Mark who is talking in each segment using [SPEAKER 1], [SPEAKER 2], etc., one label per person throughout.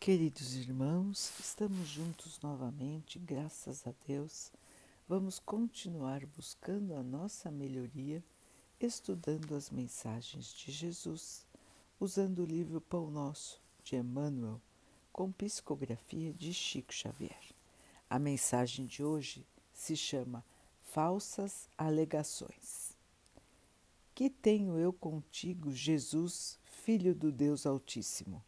[SPEAKER 1] Queridos irmãos, estamos juntos novamente, graças a Deus. Vamos continuar buscando a nossa melhoria, estudando as mensagens de Jesus, usando o livro Pão Nosso de Emmanuel, com psicografia de Chico Xavier. A mensagem de hoje se chama Falsas Alegações. Que tenho eu contigo, Jesus, Filho do Deus Altíssimo?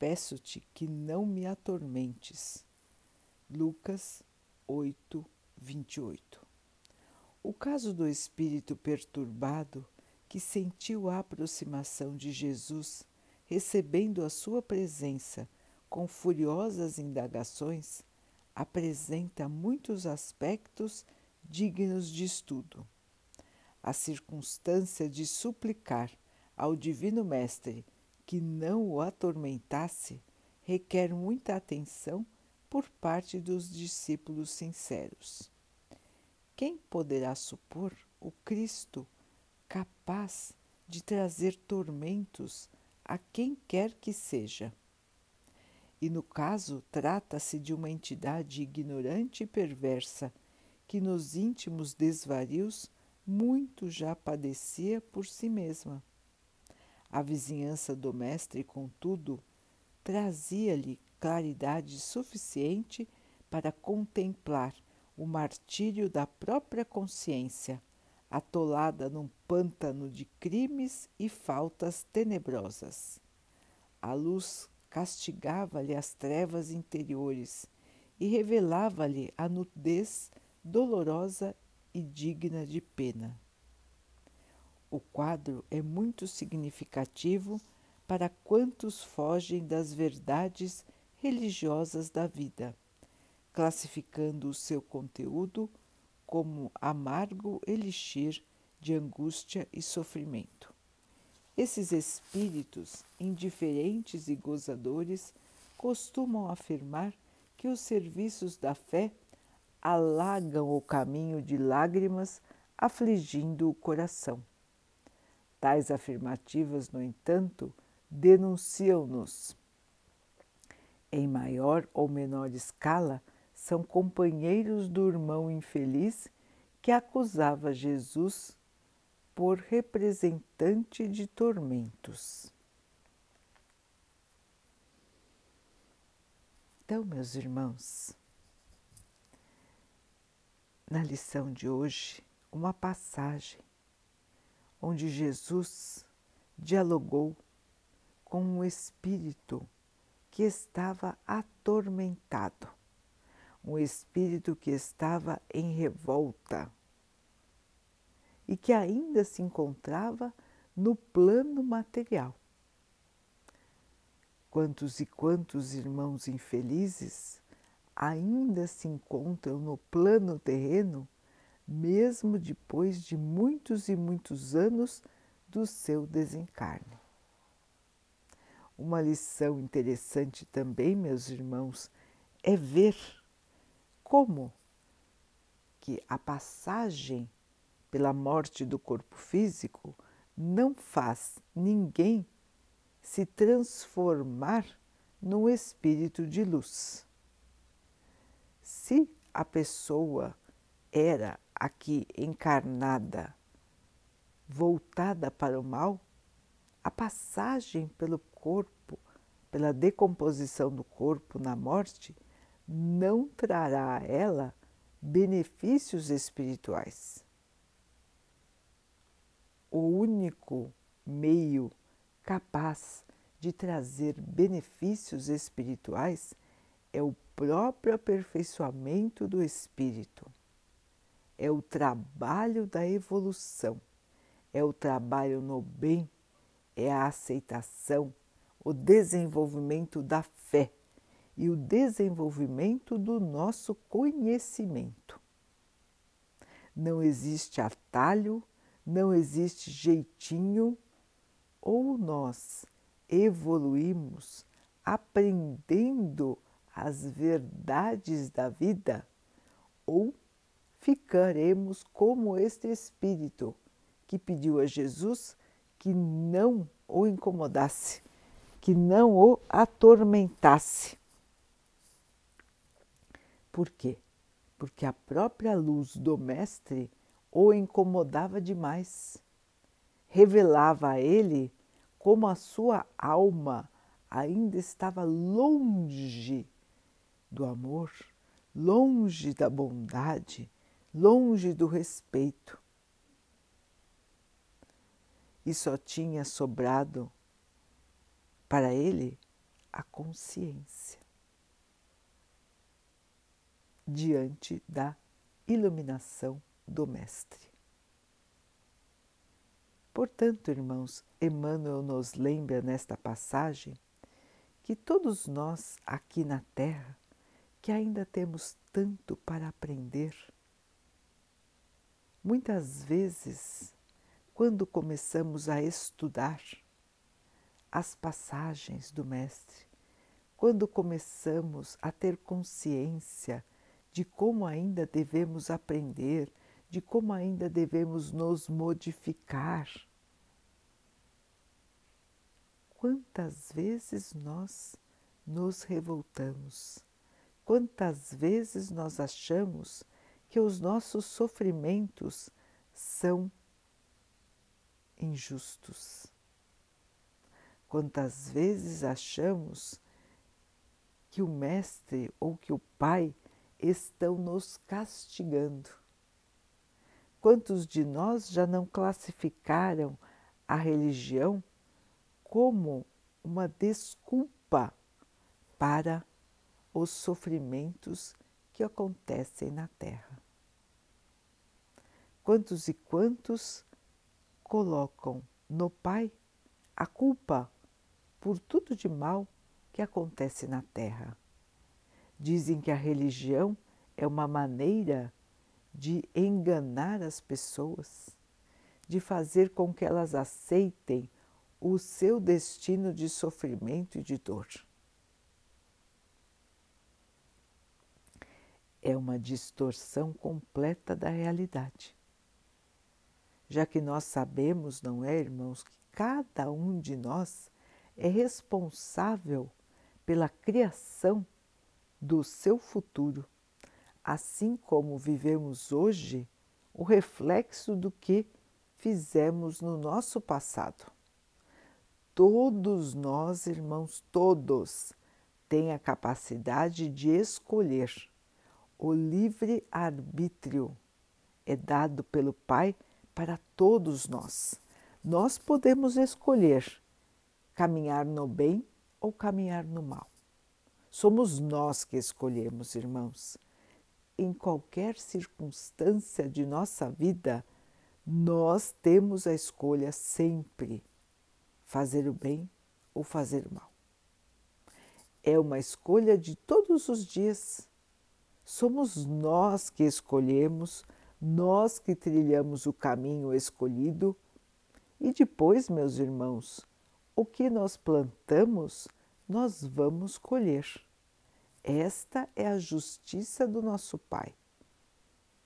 [SPEAKER 1] Peço-te que não me atormentes. Lucas 8, 28. O caso do espírito perturbado que sentiu a aproximação de Jesus, recebendo a sua presença com furiosas indagações, apresenta muitos aspectos dignos de estudo. A circunstância de suplicar ao Divino Mestre que não o atormentasse requer muita atenção por parte dos discípulos sinceros. Quem poderá supor o Cristo capaz de trazer tormentos a quem quer que seja? E no caso, trata-se de uma entidade ignorante e perversa que nos íntimos desvarios muito já padecia por si mesma a vizinhança do mestre, contudo, trazia-lhe claridade suficiente para contemplar o martírio da própria consciência, atolada num pântano de crimes e faltas tenebrosas. A luz castigava-lhe as trevas interiores e revelava-lhe a nudez dolorosa e digna de pena. O quadro é muito significativo para quantos fogem das verdades religiosas da vida, classificando o seu conteúdo como amargo elixir de angústia e sofrimento. Esses espíritos indiferentes e gozadores costumam afirmar que os serviços da fé alagam o caminho de lágrimas, afligindo o coração. Tais afirmativas, no entanto, denunciam-nos. Em maior ou menor escala, são companheiros do irmão infeliz que acusava Jesus por representante de tormentos. Então, meus irmãos, na lição de hoje, uma passagem onde Jesus dialogou com um espírito que estava atormentado, um espírito que estava em revolta e que ainda se encontrava no plano material. Quantos e quantos irmãos infelizes ainda se encontram no plano terreno mesmo depois de muitos e muitos anos do seu desencarne. Uma lição interessante também, meus irmãos, é ver como que a passagem pela morte do corpo físico não faz ninguém se transformar num espírito de luz. Se a pessoa era aqui encarnada, voltada para o mal, a passagem pelo corpo, pela decomposição do corpo na morte, não trará a ela benefícios espirituais. O único meio capaz de trazer benefícios espirituais é o próprio aperfeiçoamento do espírito é o trabalho da evolução, é o trabalho no bem, é a aceitação, o desenvolvimento da fé e o desenvolvimento do nosso conhecimento. Não existe atalho, não existe jeitinho, ou nós evoluímos aprendendo as verdades da vida, ou ficaremos como este espírito que pediu a Jesus que não o incomodasse que não o atormentasse. Por quê? Porque a própria luz do Mestre o incomodava demais. Revelava a ele como a sua alma ainda estava longe do amor, longe da bondade, longe do respeito. E só tinha sobrado para ele a consciência diante da iluminação do Mestre. Portanto, irmãos, Emmanuel nos lembra nesta passagem que todos nós aqui na Terra, que ainda temos tanto para aprender, muitas vezes, quando começamos a estudar as passagens do Mestre, quando começamos a ter consciência de como ainda devemos aprender, de como ainda devemos nos modificar. Quantas vezes nós nos revoltamos, quantas vezes nós achamos que os nossos sofrimentos são injustos. Quantas vezes achamos que o Mestre ou que o Pai estão nos castigando. Quantos de nós já não classificaram a religião como uma desculpa para os sofrimentos que acontecem na Terra? Quantos e quantos colocam no Pai a culpa por tudo de mal que acontece na Terra? Dizem que a religião é uma maneira de enganar as pessoas, de fazer com que elas aceitem o seu destino de sofrimento e de dor. É uma distorção completa da realidade. Já que nós sabemos, não é, irmãos, que cada um de nós é responsável pela criação do seu futuro, assim como vivemos hoje o reflexo do que fizemos no nosso passado. Todos nós, irmãos, todos, têm a capacidade de escolher. O livre arbítrio é dado pelo Pai para todos nós. Nós podemos escolher caminhar no bem ou caminhar no mal. Somos nós que escolhemos, irmãos. Em qualquer circunstância de nossa vida, nós temos a escolha sempre fazer o bem ou fazer o mal. É uma escolha de todos os dias. Somos nós que escolhemos, nós que trilhamos o caminho escolhido. E depois, meus irmãos, o que nós plantamos, nós vamos colher. Esta é a justiça do nosso Pai.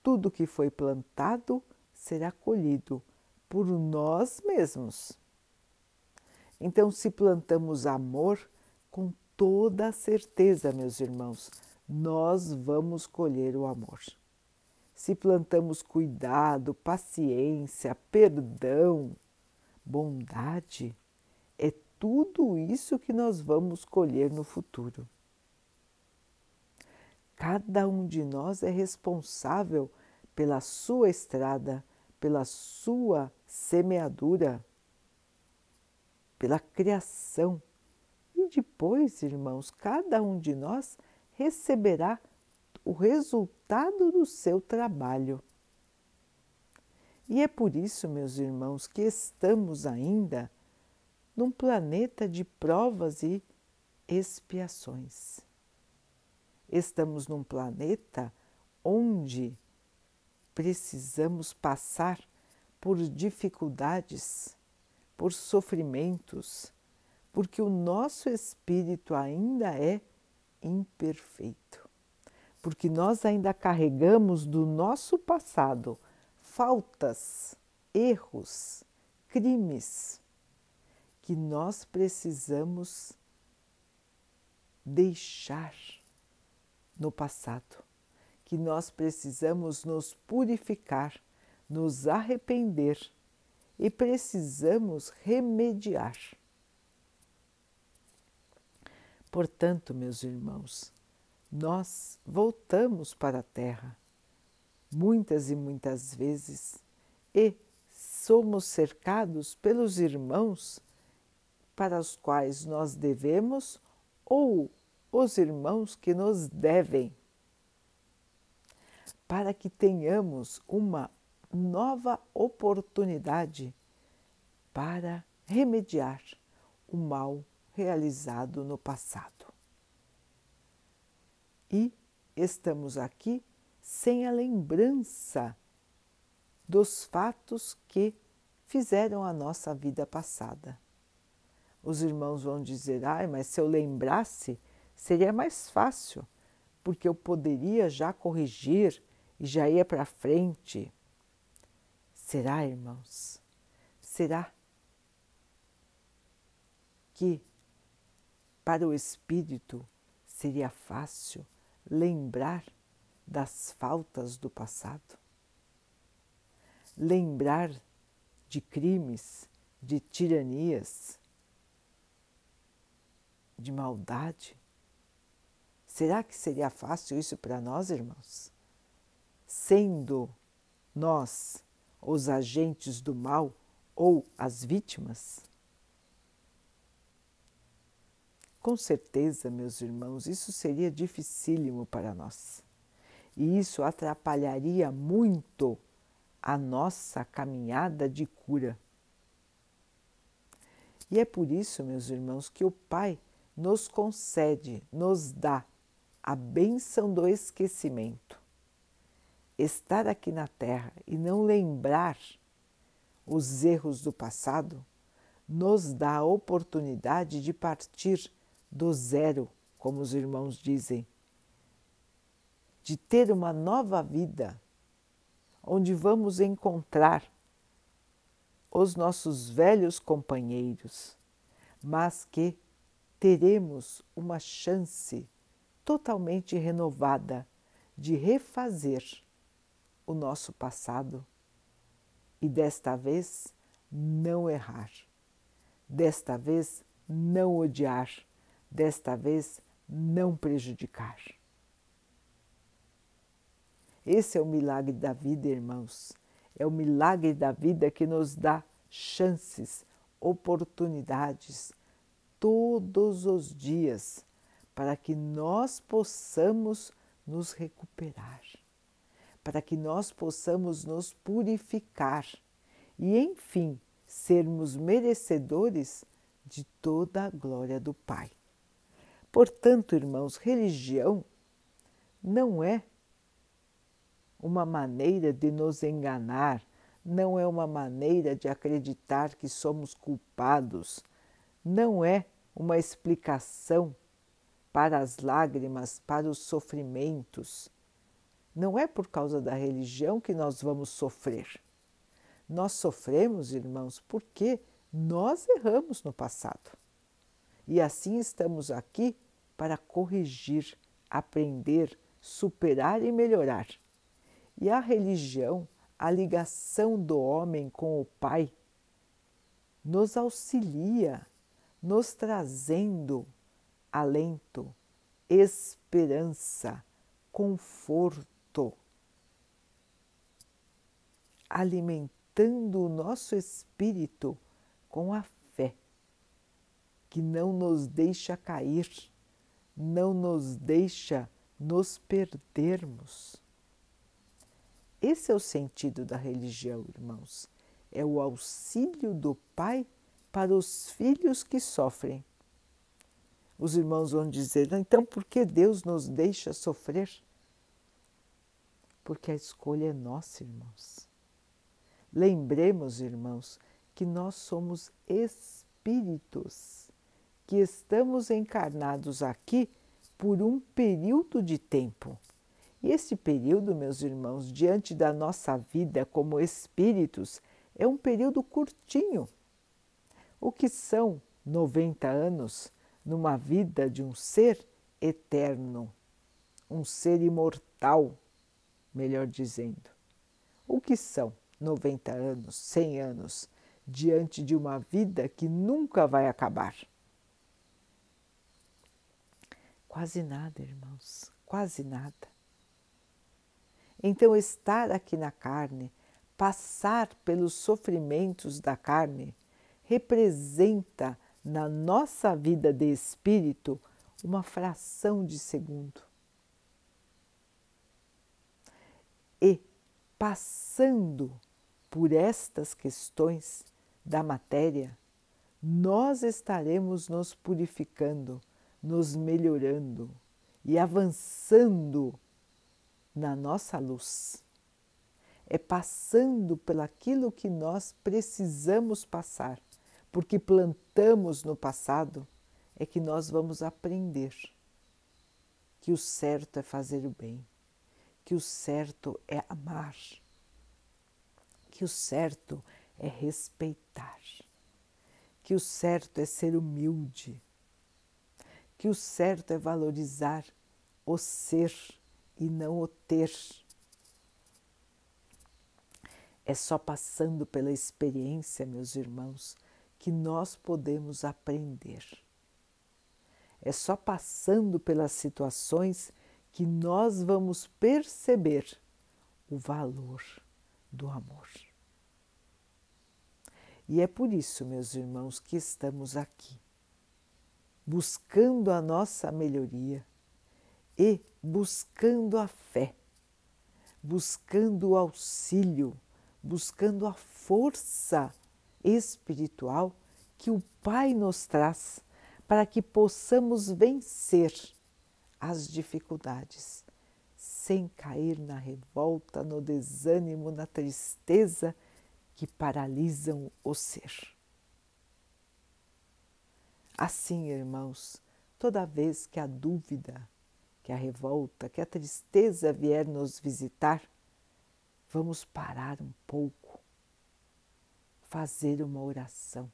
[SPEAKER 1] Tudo que foi plantado será colhido por nós mesmos. Então, se plantamos amor, com toda certeza, meus irmãos, nós vamos colher o amor. Se plantamos cuidado, paciência, perdão, bondade, é tudo isso que nós vamos colher no futuro. Cada um de nós é responsável pela sua estrada, pela sua semeadura, pela criação. E depois, irmãos, cada um de nós receberá o resultado do seu trabalho. E é por isso, meus irmãos, que estamos ainda num planeta de provas e expiações. Estamos num planeta onde precisamos passar por dificuldades, por sofrimentos, porque o nosso espírito ainda é imperfeito. Porque nós ainda carregamos do nosso passado faltas, erros, crimes que nós precisamos deixar no passado, que nós precisamos nos purificar, nos arrepender e precisamos remediar. Portanto, meus irmãos, nós voltamos para a Terra muitas e muitas vezes e somos cercados pelos irmãos para os quais nós devemos ou os irmãos que nos devem, para que tenhamos uma nova oportunidade para remediar o mal realizado no passado. E estamos aqui sem a lembrança dos fatos que fizeram a nossa vida passada. Os irmãos vão dizer: ai, mas se eu lembrasse, seria mais fácil, porque eu poderia já corrigir e já ia para frente. Será, irmãos? Será que para o espírito seria fácil lembrar das faltas do passado? Lembrar de crimes, de tiranias, de maldade? Será que seria fácil isso para nós, irmãos? Sendo nós os agentes do mal ou as vítimas? Com certeza, meus irmãos, isso seria dificílimo para nós. E isso atrapalharia muito a nossa caminhada de cura. E é por isso, meus irmãos, que o Pai nos concede, nos dá a bênção do esquecimento. Estar aqui na Terra e não lembrar os erros do passado nos dá a oportunidade de partir do zero, como os irmãos dizem, de ter uma nova vida, onde vamos encontrar os nossos velhos companheiros, mas que teremos uma chance totalmente renovada de refazer o nosso passado e desta vez não errar, desta vez não odiar desta vez não prejudicar. Esse é o milagre da vida, irmãos. É o milagre da vida que nos dá chances, oportunidades todos os dias para que nós possamos nos recuperar, para que nós possamos nos purificar e, enfim, sermos merecedores de toda a glória do Pai. Portanto, irmãos, religião não é uma maneira de nos enganar, não é uma maneira de acreditar que somos culpados, não é uma explicação para as lágrimas, para os sofrimentos. Não é por causa da religião que nós vamos sofrer. Nós sofremos, irmãos, porque nós erramos no passado. E assim estamos aqui para corrigir, aprender, superar e melhorar. E a religião, a ligação do homem com o Pai, nos auxilia, nos trazendo alento, esperança, conforto, alimentando o nosso espírito com a fé, que não nos deixa cair não nos deixa nos perdermos. Esse é o sentido da religião, irmãos. É o auxílio do Pai para os filhos que sofrem. Os irmãos vão dizer: então por que Deus nos deixa sofrer? Porque a escolha é nossa, irmãos. Lembremos, irmãos, que nós somos espíritos que estamos encarnados aqui por um período de tempo. E esse período, meus irmãos, diante da nossa vida como espíritos, é um período curtinho. O que são 90 anos numa vida de um ser eterno, um ser imortal, melhor dizendo? O que são 90 anos, 100 anos diante de uma vida que nunca vai acabar? Quase nada, irmãos, quase nada. Então, estar aqui na carne, passar pelos sofrimentos da carne, representa na nossa vida de espírito uma fração de segundo. E passando por estas questões da matéria, nós estaremos nos purificando, nos melhorando e avançando na nossa luz. É passando pelaquilo que nós precisamos passar, porque plantamos no passado, é que nós vamos aprender que o certo é fazer o bem, que o certo é amar, que o certo é respeitar, que o certo é ser humilde, que o certo é valorizar o ser e não o ter. É só passando pela experiência, meus irmãos, que nós podemos aprender. É só passando pelas situações que nós vamos perceber o valor do amor. E é por isso, meus irmãos, que estamos aqui, buscando a nossa melhoria e buscando a fé, buscando o auxílio, buscando a força espiritual que o Pai nos traz para que possamos vencer as dificuldades sem cair na revolta, no desânimo, na tristeza que paralisam o ser. Assim, irmãos, toda vez que a dúvida, que a revolta, que a tristeza vier nos visitar, vamos parar um pouco, fazer uma oração,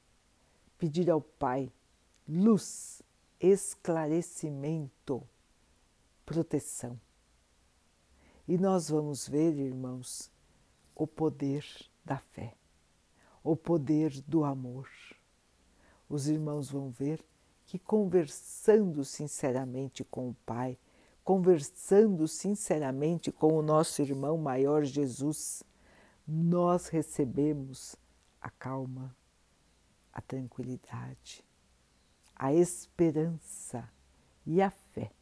[SPEAKER 1] pedir ao Pai luz, esclarecimento, proteção. E nós vamos ver, irmãos, o poder da fé, o poder do amor. Os irmãos vão ver que conversando sinceramente com o Pai, conversando sinceramente com o nosso irmão maior Jesus, nós recebemos a calma, a tranquilidade, a esperança e a fé.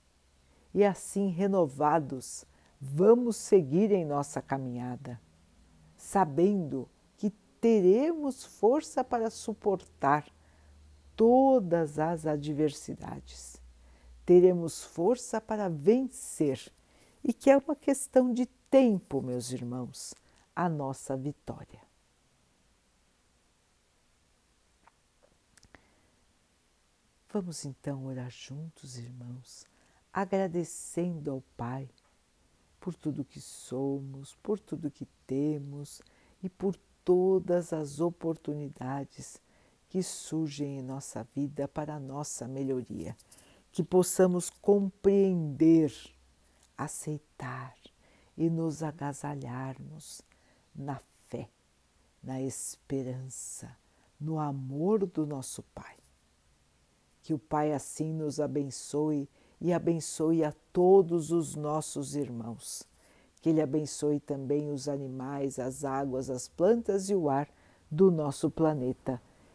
[SPEAKER 1] E assim, renovados, vamos seguir em nossa caminhada, sabendo que teremos força para suportar todas as adversidades teremos força para vencer e que é uma questão de tempo, meus irmãos, a nossa vitória. Vamos então orar juntos, irmãos, agradecendo ao Pai por tudo que somos, por tudo que temos e por todas as oportunidades que surgem em nossa vida para a nossa melhoria que possamos compreender, aceitar e nos agasalharmos na fé, na esperança, no amor do nosso Pai. Que o Pai assim nos abençoe e abençoe a todos os nossos irmãos. Que Ele abençoe também os animais, as águas, as plantas e o ar do nosso planeta